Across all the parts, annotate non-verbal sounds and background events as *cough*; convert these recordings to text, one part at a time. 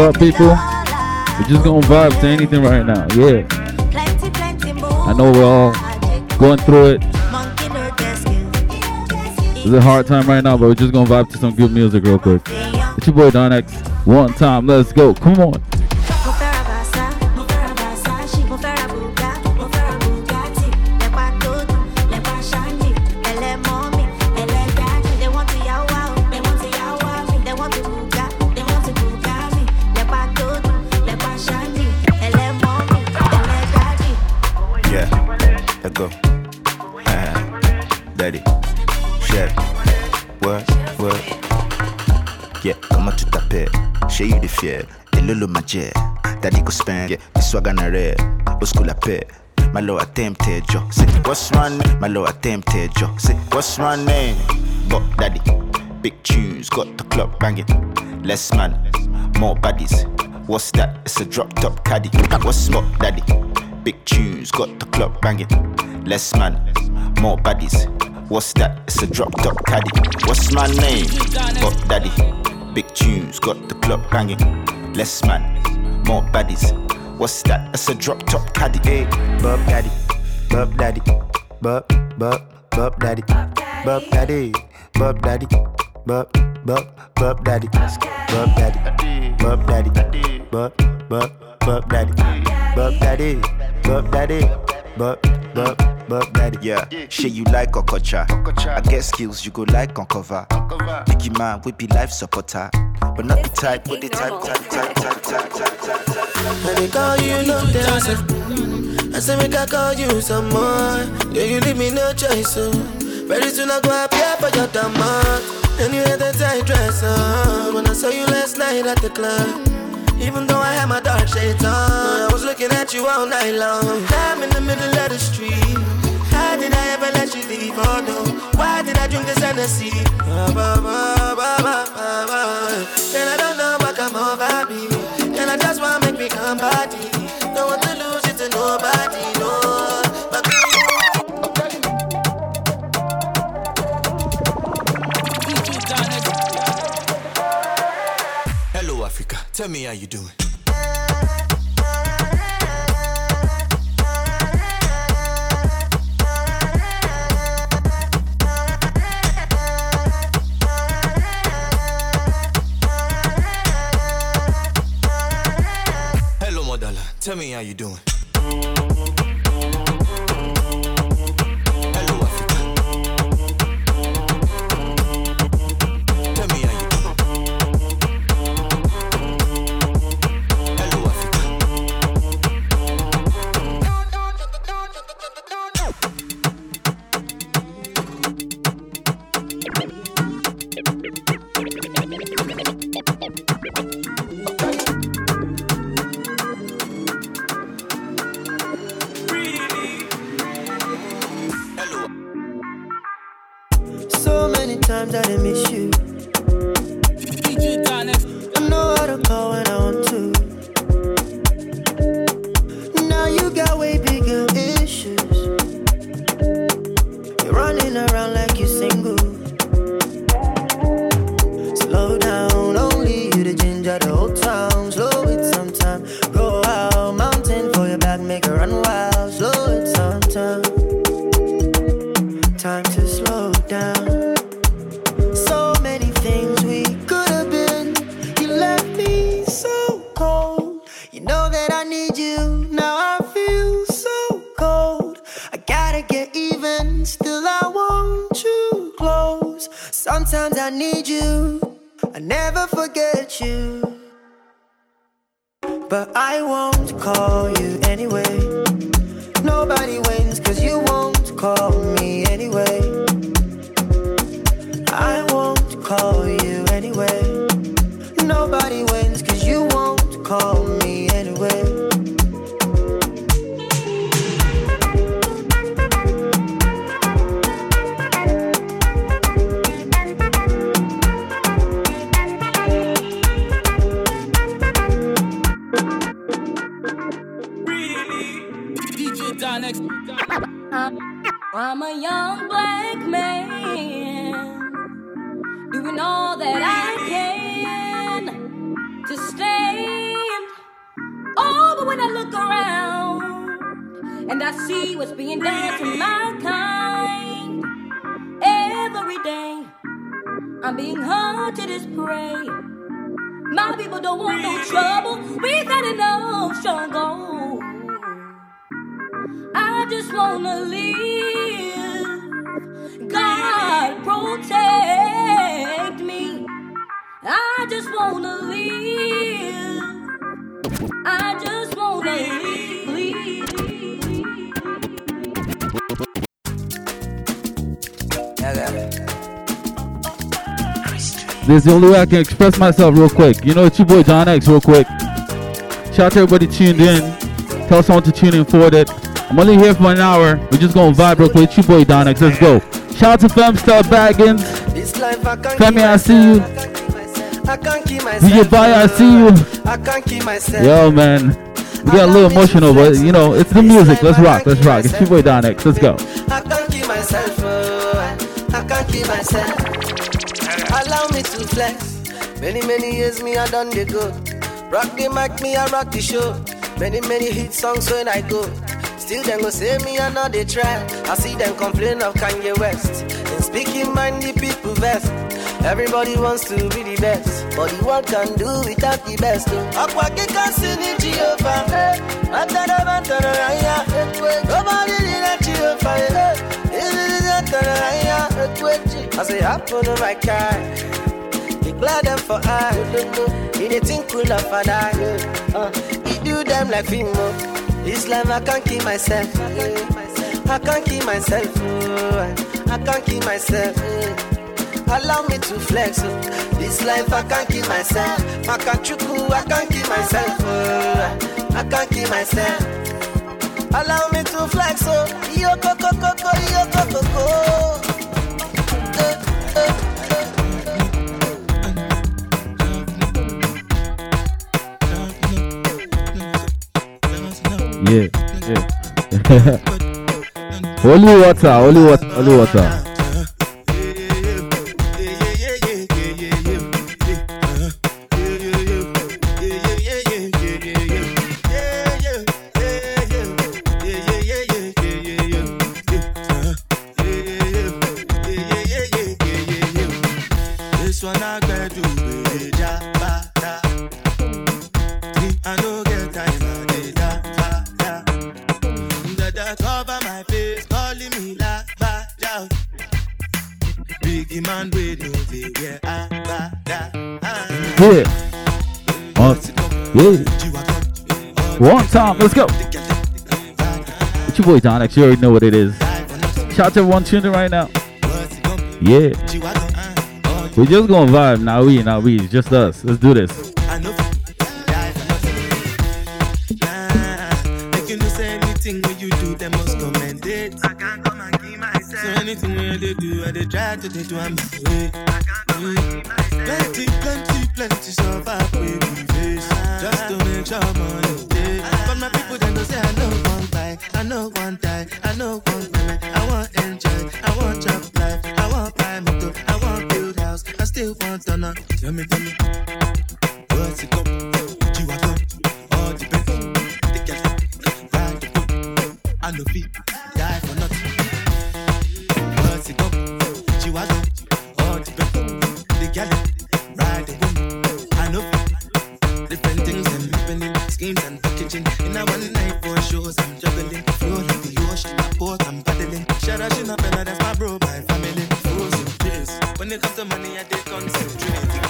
up, people? We're just gonna vibe to anything right now, yeah. I know we're all going through it. It's a hard time right now, but we're just gonna vibe to some good music real quick. It's your boy Don X. One time, let's go. Come on. Chef, what, what? Yeah, comment tu t'appelles? Chez you de fier, et jet. Daddy go spend, yeah, the swag on a red. Au school la paix. My low attempted yo. Say, what's my name? My low attempted yo. Say, what's my name? But daddy, big tunes, got the club banging. Less man, more baddies. What's that? It's a drop top caddy. What's up, daddy? Big tunes, got the club banging. Less man, more baddies. What's that? It's a drop top caddy. What's my name? But daddy. Big tunes, got the club banging. Less man, more baddies. What's that? It's a drop top caddy. Eh? Hey, bub daddy, bub daddy, bub, bub, bub daddy, bub daddy, bub daddy, bub, bub, bub daddy, bub daddy, bub daddy, bub, bub, bub daddy, bub daddy, bub daddy, bub, bub, bub daddy. Yeah, shit you like Okocha. I get skills you go like on cover. Biggie man, we be life supporter. But not the type, but the type, type, type, type, type, type, type, type. And they call you no dancer. I say make I call you some more. Yeah, you leave me no choice. So. Very soon I go up here for your demand. And you had that tight dress on when I saw you last night at the club. Even though I had my dark shades on, I was looking at you all night long. I'm in the middle of the street. Hennessy? Ba, ba, ba, ba, ba, ba, ba. And I don't know what come over me. And I just wanna make me come body. Don't want to lose it to nobody, no. Hello, Africa. Tell me how you doing. When I look around and I see what's being done to my kind every day, I'm being hunted as prey. My people don't want no trouble. We got enough struggle. I just wanna live. God protect me. I just wanna live. This is the only way I can express myself real quick. You know, it's your boy Don X real quick. Shout out to everybody tuned in. Tell someone to tune in for that. I'm only here for an hour. We're just gonna vibe real quick. It's your boy Don X. Let's go. Shout out to Femstar Baggins. This life Femi, I see you. I can't keep myself. DJ Baya, I see you. I can't keep myself. Yo, man. We got a little emotional, but you know, it's the music. Let's rock. Let's rock. It's your boy Don X. Let's go. I can't keep myself. Oh, I can't keep myself. Allow me to flex. Many, many years me I done the go. Rock the mic, me I rock the show. Many, many hit songs when I go. Still them go say me I know they try. I see them complain of Kanye West. And speaking mind the people best. Everybody wants to be the best, but the world can do without the best. Aqua can sing in Jehovah. Eh, matara matara raya. Nobody that Jehovah. Eh. I say happen on my car. Glad them for I. He they think cool of a die. He do them like Fimo. Oh. This life I can't keep myself. I can't keep myself. oh, I can't keep myself. Eh. Allow me to flex. oh. This life I can't keep myself. I can't chuku, I can't keep myself. oh, I can't keep myself. Allow me to flex. Oh, yo co co co co yo co. Eh, eh, Yeah, yeah. *laughs* holy water, holy water, holy water. Biggie man we no dey wear a ah, ba da. Yeah. Yeah. Uh, One time, let's go. It's your boy Don X. You already know what it is. Shout out to everyone tuning in right now. Yeah. We're just gonna vibe. Now we, now we. Just us. Let's do this. I they try to they do I'm way. Plenty, plenty, plenty I we face just to make sure money day. But my people then go say I know one buy, I know one die, I know one payment. I want enjoy, I want job life, I want buy motor, I want build house, I still want to know. Tell me, tell me. What's it go? G-Wagon, all the best. The girls ride the boat. I know feet G-Wagon, all the best. The ride the boat. I know. Different things and happening, schemes and packaging. In a one night for shows, I'm juggling. Flow like the ocean, port, I'm paddling. Shout out, Bella, that's my bro, my family. Frozen place. When it comes to money, I take concentrate.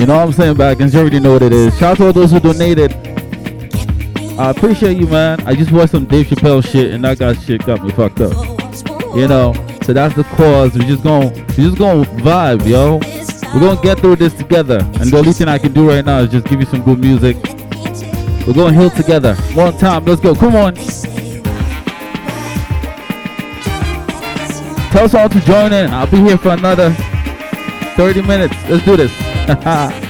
You know what I'm saying, Baggins? You already know what it is. Shout out to all those who donated. I appreciate you, man. I just watched some Dave Chappelle shit, and that guy shit got me fucked up. You know, so that's the cause. We just gonna, we just gonna vibe, yo. We're gonna get through this together. And the only thing I can do right now is just give you some good music. We're going to heal together. One time. Let's go. Come on. Tell us all to join in. I'll be here for another 30 minutes. Let's do this. I *laughs*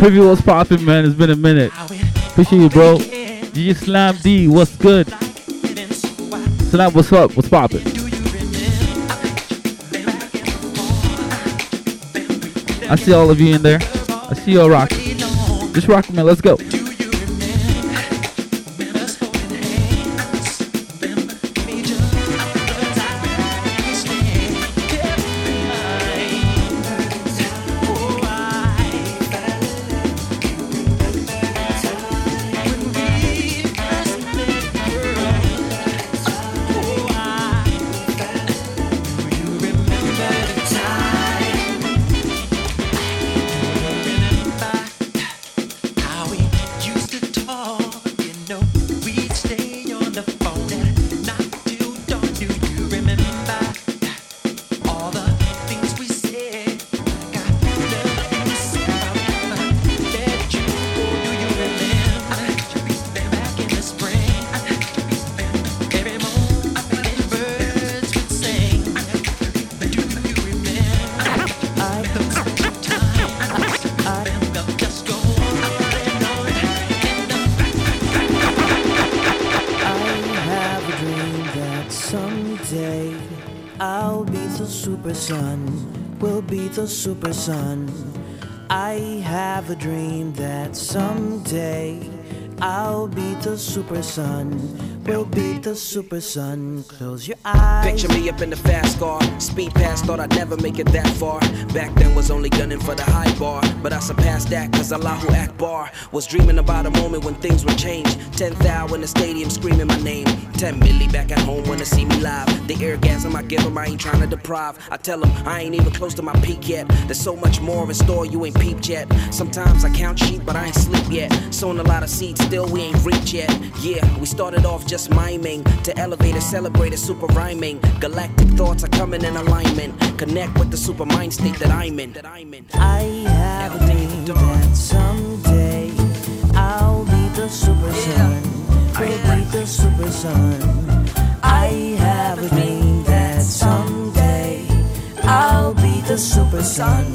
Preview what's popping, man. It's been a minute. Appreciate you, bro. G Slam D, what's good? Slam, what's up? What's remember? I see all of you in there. I see y'all rocking. Just rocking, man. Let's go. Super sun, will be the super sun. I have a dream that someday I'll be the super sun, will be the super sun. Close your eyes. Picture me up in the fast car. Speed past, thought I'd never make it that far. Back then was only gunning for the high bar. But I surpassed that cause Allahu Akbar. Was dreaming about a moment when things would change. 10,000 in the stadium screaming my name. 10 milli back at home wanna see me live. The orgasm I give 'em, I ain't trying to deprive. I tell 'em I ain't even close to my peak yet. There's so much more in store you ain't peeped yet. Sometimes I count sheep, but I ain't sleep yet. Sowing a lot of seeds, still we ain't reached yet. Yeah, we started off just miming. To elevate and celebrate is super rhyming. Galactic thoughts are coming in alignment. Connect with the super mind state that I'm in. That I'm in. I have a dream that someday I'll be the super sun, will be the super sun. I have a dream that someday I'll be the super sun,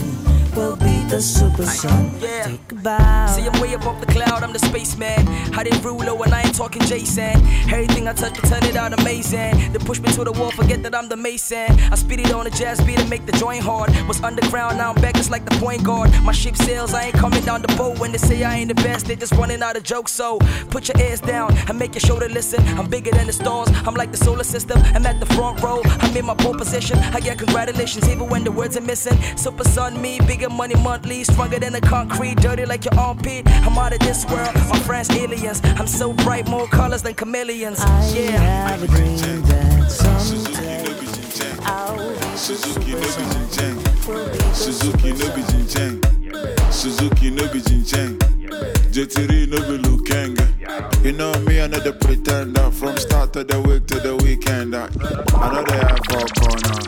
will be the super sun. Yeah. Take a bow. See, I'm way above the cloud, I'm the spaceman. I didn't Rulo and I ain't talking Jason. Everything I touch, can turn it out amazing. They push me to the wall, forget that I'm the mason. I speed it on a jazz beat and make the joint hard. Was underground, now I'm back just like the point guard. My ship sails, I ain't coming down the boat. When they say I ain't the best, they just running out of jokes. So put your ears down and make your shoulder listen. I'm bigger than the stars, I'm like the solar system. I'm at the front row, I'm in my pole position. I get congratulations even when the words are missing. Super sun, me, bigger money monthly, stronger than the concrete, dirty like your armpit. I'm out of this world, my friends aliens. I'm so bright, more colors than chameleons. I Yeah. have a dream that someday I'll be Suzuki no super be Jin will be the Suzuki super no be sun. Jin Jin Suzuki no be Jin Jin JT no be Lukenga You know me, I know the pretender From start to the week to the weekend I I know they have for corner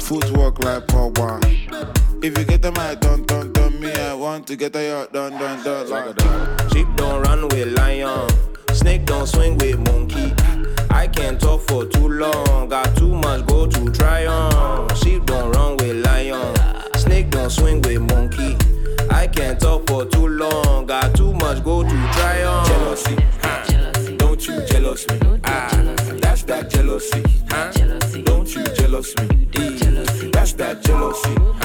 Footwork like Pogba If you get them, I don't, don't, don't Me, I want to get a yacht done, done, done like Sheep don't run with lion. Snake don't swing with monkey. I can't talk for too long. Got too much go to try on. Sheep don't run with lion. Snake don't swing with monkey. I can't talk for too long. Got too much go to try on. Jealousy, huh? Don't you jealous me? Ah, that's that jealousy, huh? Don't you jealous me? That's that jealousy, huh?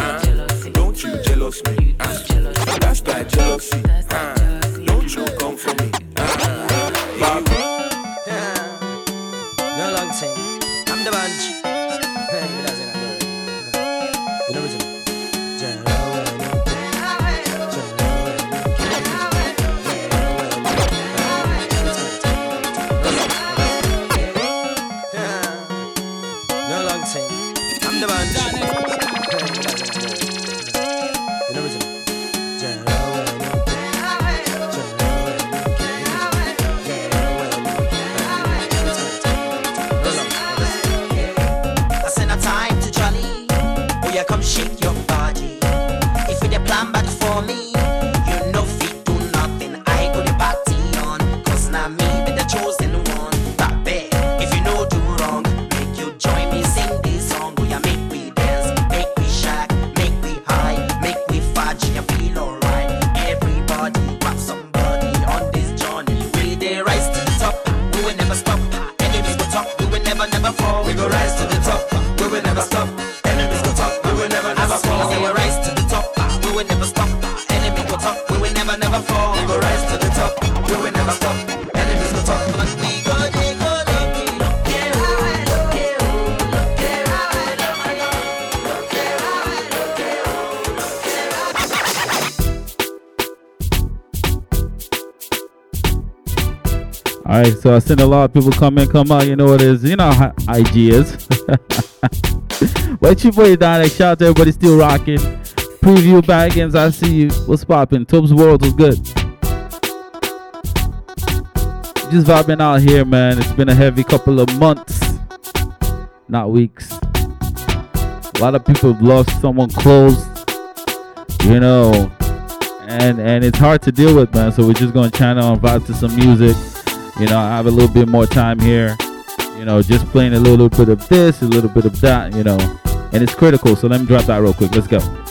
Jealous me. That's that jealousy. I seen a lot of people come in, come out. You know what it is. You know how IG is. but *laughs* your boy Don X. Shout out to everybody still rocking. Preview baggins. I see you. What's poppin'? Tubbs World was good. Just vibing out here, man. It's been a heavy couple of months, not weeks. A lot of people have lost someone close, you know, and and it's hard to deal with, man. So we're just gonna channel and vibe to some music. You know, I have a little bit more time here. You know, just playing a little bit of this, a little bit of that. You know, and it's critical. So let me drop that real quick. Let's go.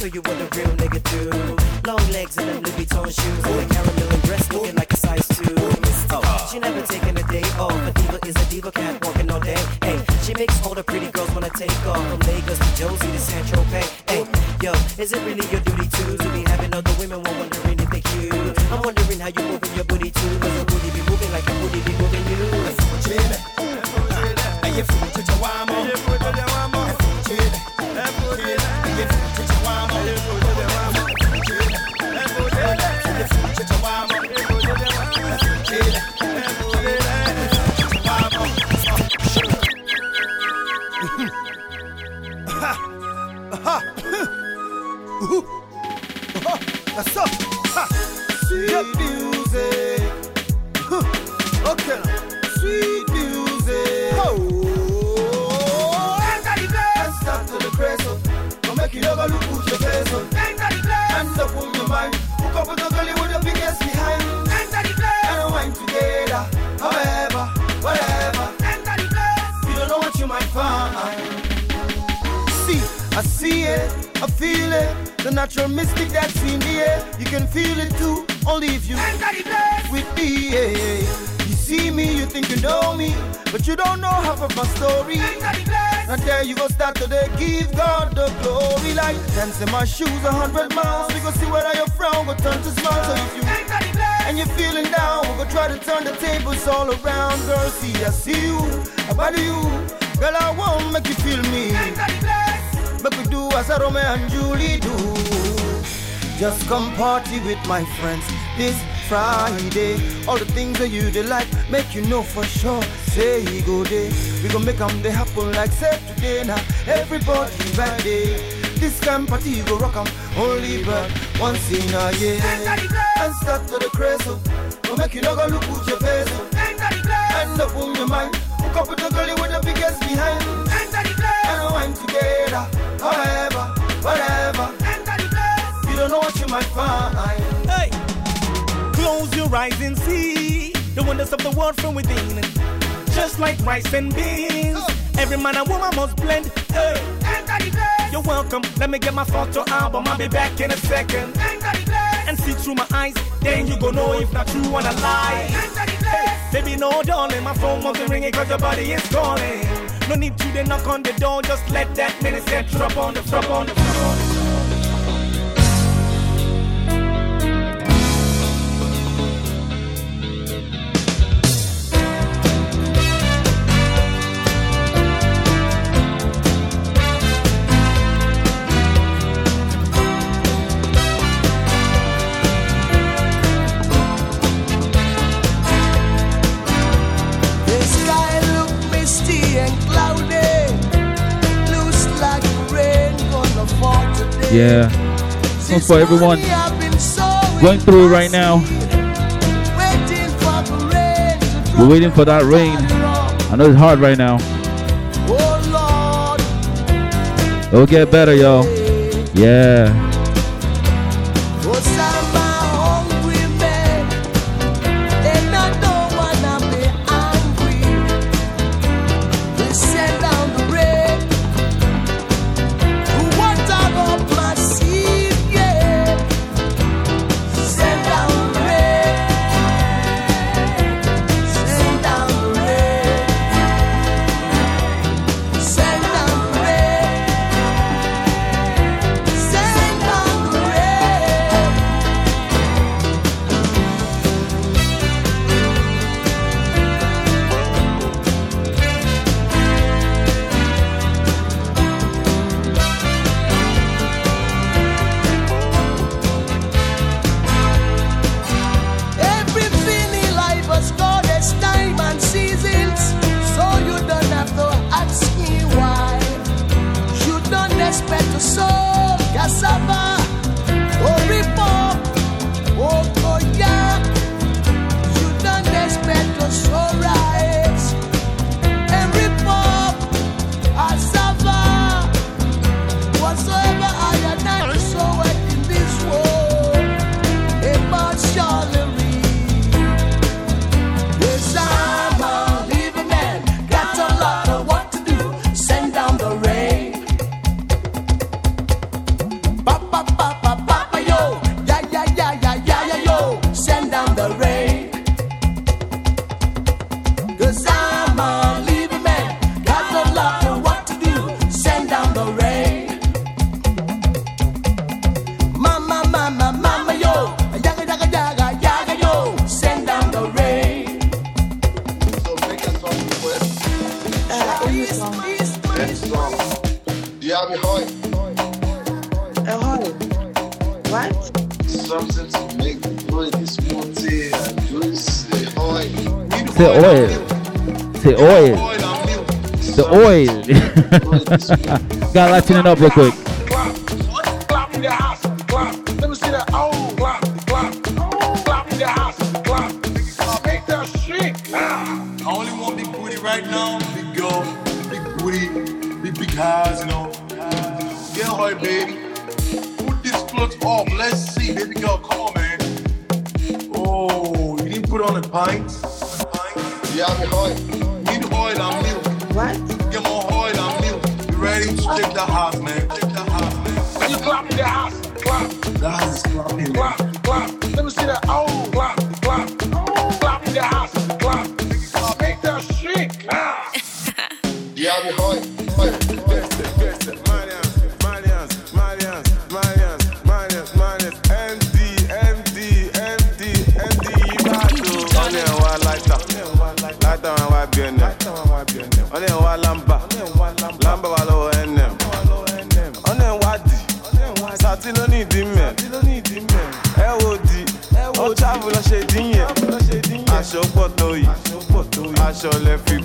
Show you what a real nigga do. Long legs and them Louis Vuitton shoes, and the caramel dress looking like a size two. Oh, she never taking a day off. A diva is a diva, cat walking all day. Hey, she makes all the pretty girls wanna take off from Lagos to Josie to San Tropez. Hey, yo, is it really your duty too to be having other women while wondering if they cute? I'm wondering how you moving your booty too, but you don't know half of my story. And there you go start to dey give God the glory. Like dance in my shoes a hundred miles. We go see whether your frown go turn to smile. So if you and you're feeling down, we go try to turn the tables all around. Girl, see I see you, I you. Girl, I won't make you feel me. Make we do as Romeo and Julie do. Just come party with my friends this Friday. All the things that you they like, make you know for sure. Say he go there, we gon' make 'em they happen like say today now. Everybody ready. This kind party you go rock 'em only but once in a year. And start to the crazy, oh. go make you no go look at your face. Oh. End up on your mind, hook up with the girl with the biggest behind. And wine together, however, whatever. You don't know what you might find. Close your eyes and see the wonders of the world from within. Just like rice and beans, every man and woman must blend. Hey, you're welcome. Let me get my photo album. I'll be back in a second. And see through my eyes, then you go know if not true or a lie. Hey, baby, no darling, my phone wasn't ringing cause your body is calling. No need to then knock on the door, just let that set drop on the drop on the drop on The Yeah. So for everyone going through right now, we're waiting for that rain. I know it's hard right now. It'll get better, y'all. Yeah. *laughs* Ah. I only want big booty right now. Big girl, big booty, big big house, you know. Get high, baby. Put this float up. Let's see, baby girl. Come on, man. Oh, you didn't put on a pint. Yeah, me high. Need shake the house, man? Shake the house, man. You clap in the house. Clap. The house is clapping. Clap, aṣọ lẹ fi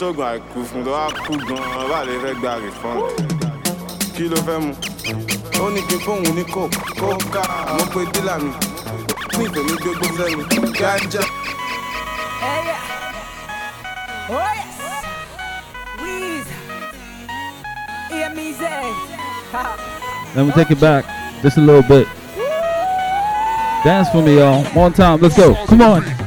èrè ṣógun àìkú fún tó wá kú gan-an bá lè fẹ́ gba refund kí ló fẹ́ mu ó ní kí fóun ní coke kóká ah, mo pe dílà mi ní ìtẹ̀mí gbégbó sẹ́nu gánjà. Hey, yeah. Oh, yes. Weeze. Hear me say. Ha. Let me take it back just a little bit. Dance for me, y'all. One time. Let's go. Come on.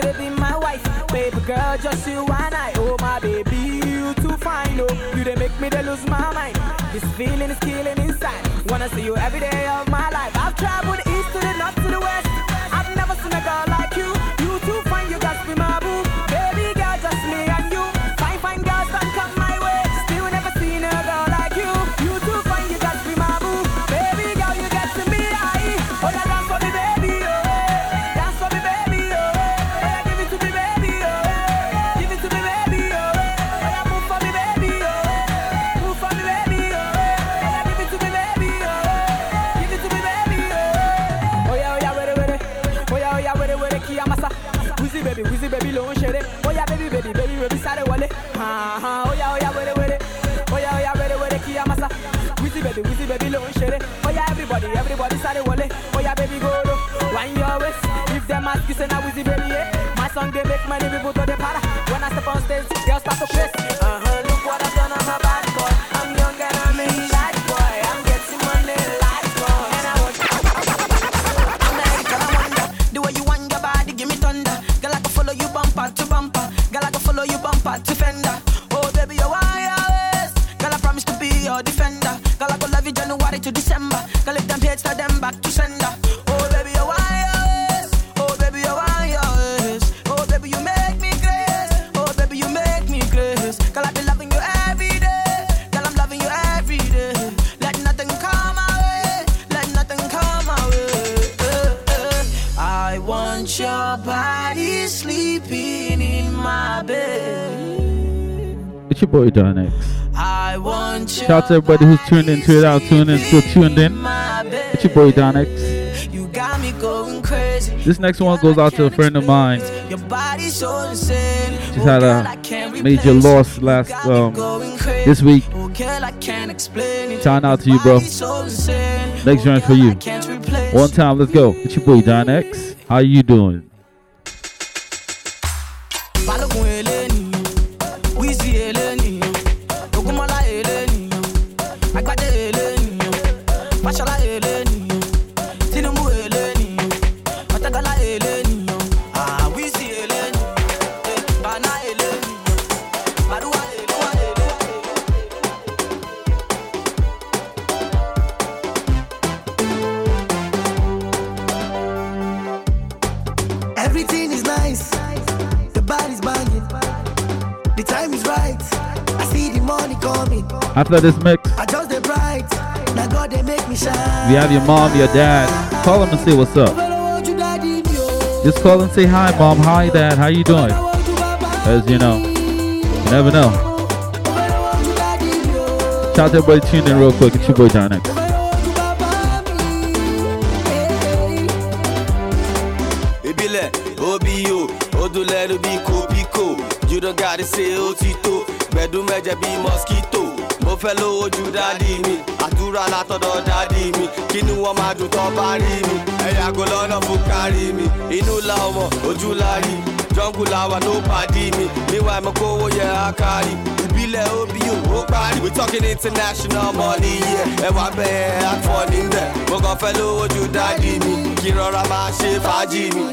To be my wife. Baby girl, just you and I. Oh, my baby, you too fine. Oh, you they make me they lose my mind. This feeling is killing inside. Wanna see you every day of my life. I've traveled east to the north You say na wizzy yeah. My song they make my money, people to the para. When I step on stage, girls start to press. Uh huh, sleeping in my bed. It's your boy Don X. I want Shout out to everybody who's tuned in, tuned out, tuned in, still tuned in. It's your boy Don X. You got me going crazy. This next one goes out to a friend of mine. Your body's so insane. She's had a major loss last um this week. Oh, girl, I can't explain it. Shout out to you, bro. Next round for you. One time, let's go. It's your boy Don X. How you doing? After this mix, I just the bright. Now God they make me shine. you have your mom, your dad. Call them and say what's up. Just call and say hi, mom. Hi, dad. How you doing? As you know, you never know. Shout out to everybody tuned in real quick. It's your boy Don X. ìbílẹ̀ obo odúlẹ̀rù bíi kòbíkò you don't gotta say òtítọ́ gbẹ̀dú mẹ́jẹ bíi mosquito mo ó fẹ́ lówó dádì mi. Àdúrà látọ̀dọ̀ dádì mi. Kínú wọn máa dùn bá rí mi. Ẹ̀yà kò lọ́nà fún kárí mi. Inú ojú ló mi. Níwà yẹ kárí. Ìbílẹ̀ ò parí. We talking international money yeah. ẹwà bẹ́ẹ̀ àtọ̀ níbẹ̀ mo kàn fẹ́ lówó dádì mi. Kí rọra máa ṣe fàájì mi.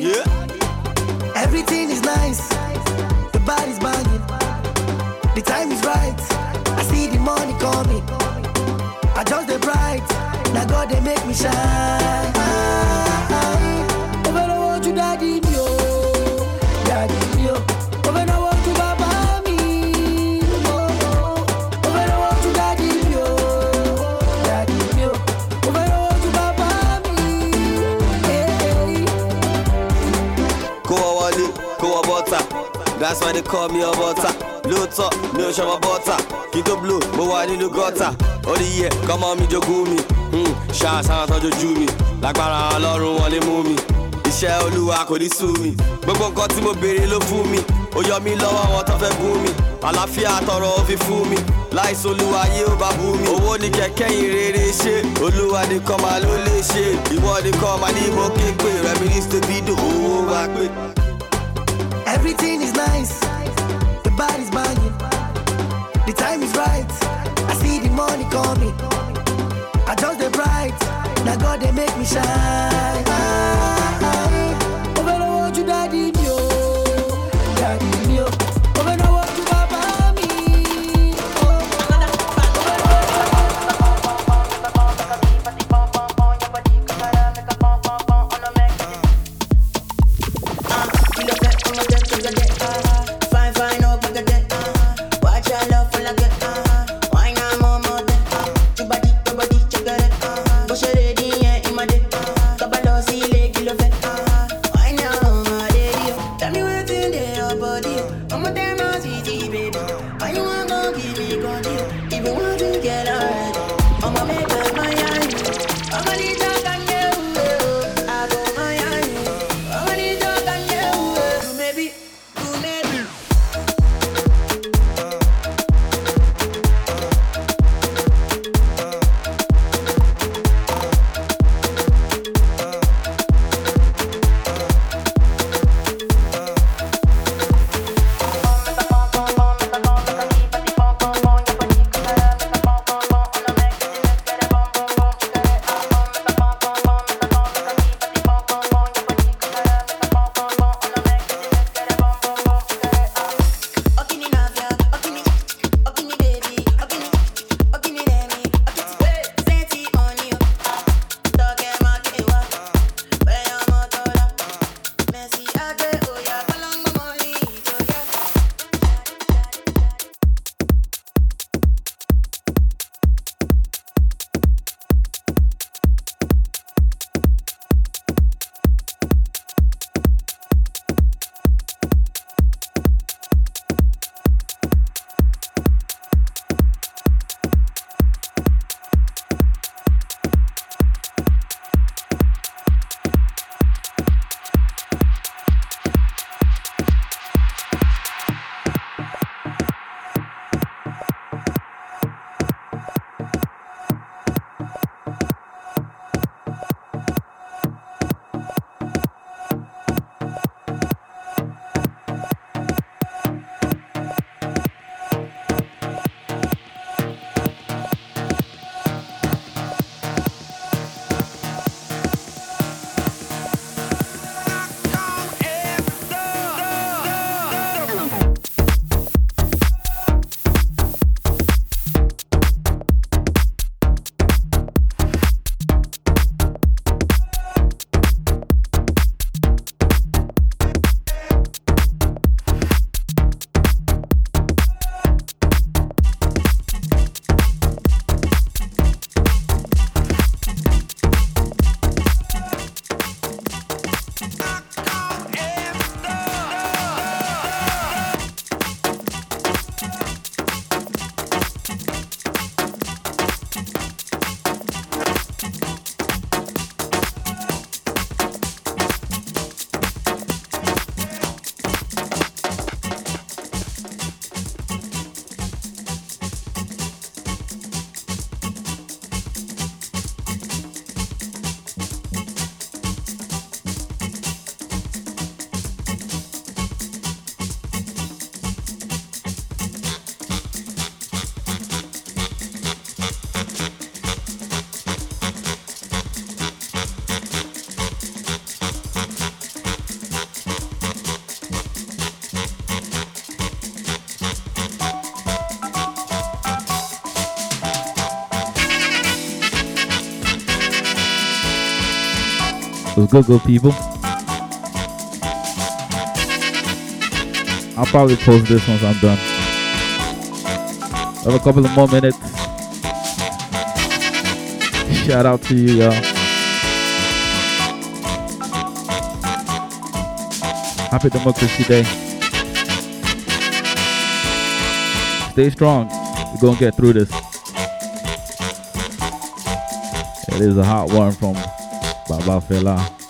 Everything is nice, the body's banging, the time is right. Money coming, I just the bright. Now God they make me shine. World you daddy daddy world you baba me world you daddy daddy world you baba me. Hey. kó wọ wọlé kó wọ bọ́tà that's why they call me a butter lóòótọ́ mi ò ṣọmọ bọ́tà kí tó blow mo wà nínú gọ́tà ó ní yẹ kọ́mọ mi jogún mi hmm, ṣáà sáwọn tó jojú mi lágbára ọlọ́run wọn lè mú mi. Iṣẹ́ olúwa kò ní sú mi. Gbogbo nǹkan tí mo béèrè ló fún mi. Ó yọ mí lọ́wọ́ àwọn tó fẹ́ gún mi. Àlàáfíà tọrọ ó fi fún mi. Láìsí olúwa yé ó bá bú mi. Owó ní kẹ̀kẹ́ yìí rere ṣe. Olúwa nìkan máa ló lè ṣe. Ìwọ nìkan máa ní mo ké pé. Reminisce to be the owó wá pé. Everything is nice, the body's banging, the time is right. I see the money coming, I just the bright. Now God they make me shine. What's good, good people? I'll probably post this once I'm done. Have a couple of more minutes. Shout out to you, y'all. Happy Democracy Day. Stay strong. We're gonna get through this. It is a hot one from 爸爸飞了。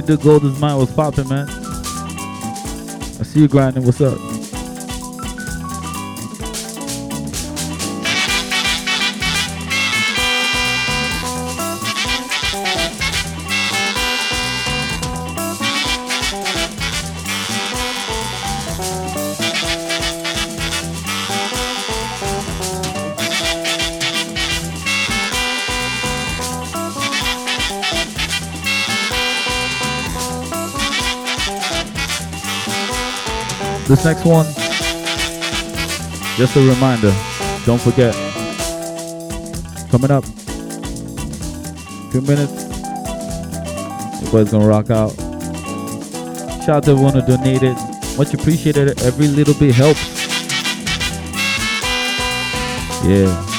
The gold is mine was popping, man. I see you grinding. What's up? This next one, just a reminder, don't forget. Coming up, two minutes, everybody's gonna rock out. Shout out to everyone who donated. Much appreciated. Every little bit helps. Yeah.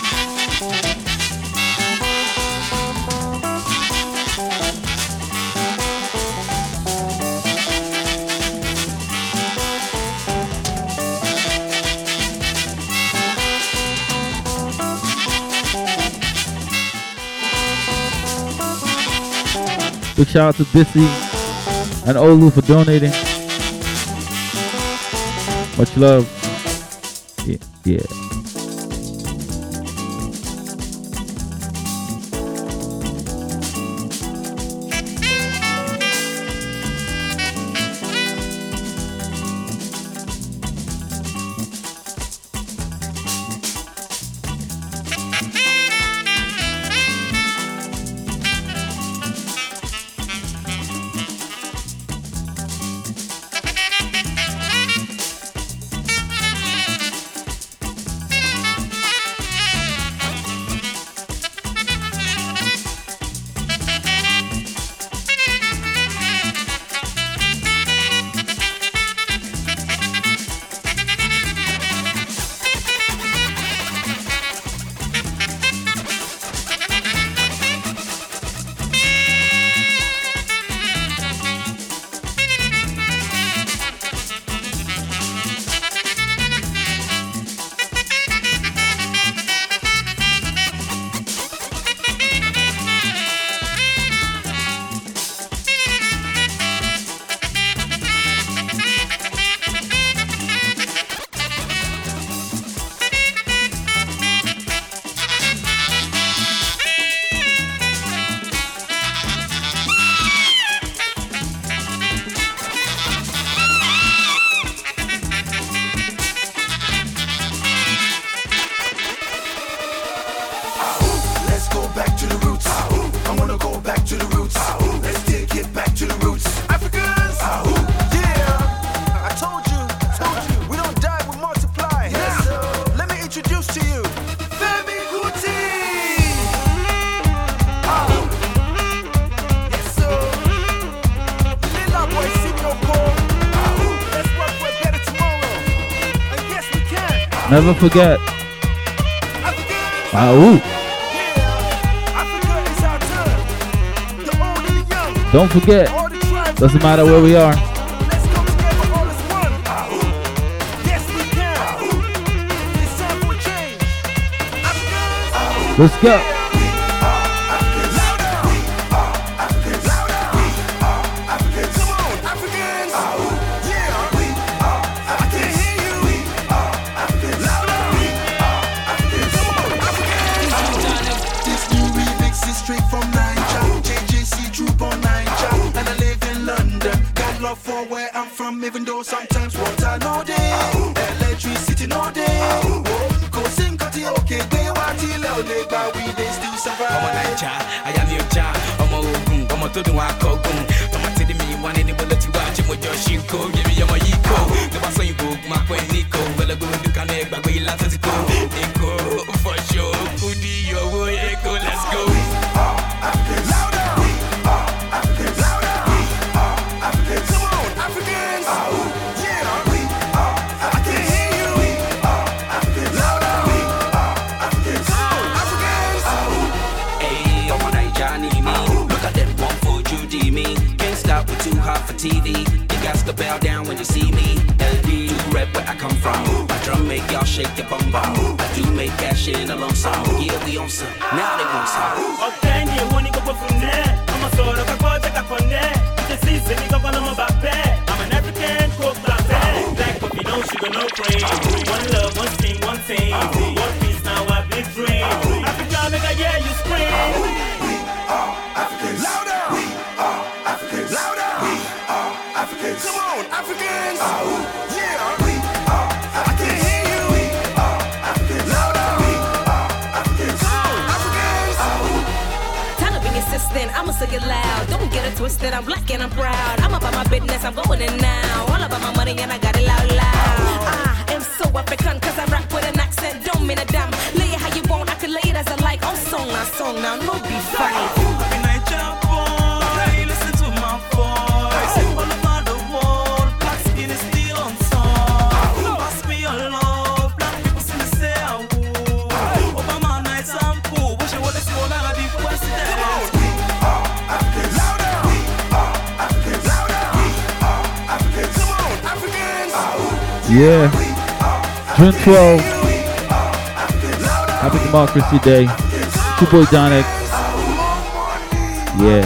Big shout out to Bissy and Olu for donating. Much love. Yeah, yeah. Never forget. Ooh. Don't forget. Doesn't matter where we are. Let's go. For where I'm from, even though sometimes water no day. Electricity no day. Go sing okay, they want to love they but we they still survive. ọmọ naija aya mi ò já ọmọ ogun ọmọ tó dùn wá kọgùn tọmọ tẹlẹ mi wá ní níbo ló ti wá. Ṣé mo jọ ṣì ń kó yẹmi ọmọ yìí kó ló bá sọ ìbò máa pẹ́ ní kó gbẹlẹgbẹ dùkà ní ẹgbàgbé ilá tó ti shake your bum bum. I do make cash in a lump sum. Yeah, we on some. Now they want some. ọ̀kẹ́ni èwo ni gbogbo fún nẹ́ ọmọ sọ̀rọ̀ kakọ́ jẹ́ kakọ́ nẹ́ ṣe sí ìsinmi kọ́kọ́ lọ́mọ bá bẹ́ẹ̀ i'm about bad. I'm an african bá bẹ́ẹ̀ black coffee no sugar no cream one love one team one team it loud. Don't get it twisted, I'm black and I'm proud. I'm about my business, I'm going in now. All about my money and I got it loud, loud. I am so African, cause I rap with an accent, don't mean a damn. Lay it how you want, I can lay it as I like. On song, not song, now no be funny. Yeah. June 12th. Happy Democracy Day. Two boy Don X. Yeah.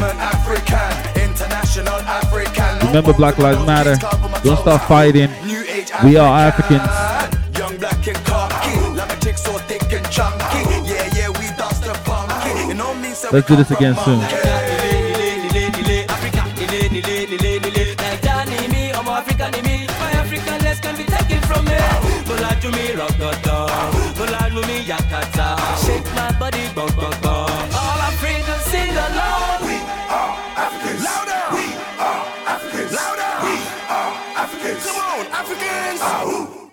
Remember Black Lives Matter. Don't stop fighting. We are Africans. Let's do this again soon. Africans. Louder, we are Africans. Louder, we are Africans. Come on, Africans!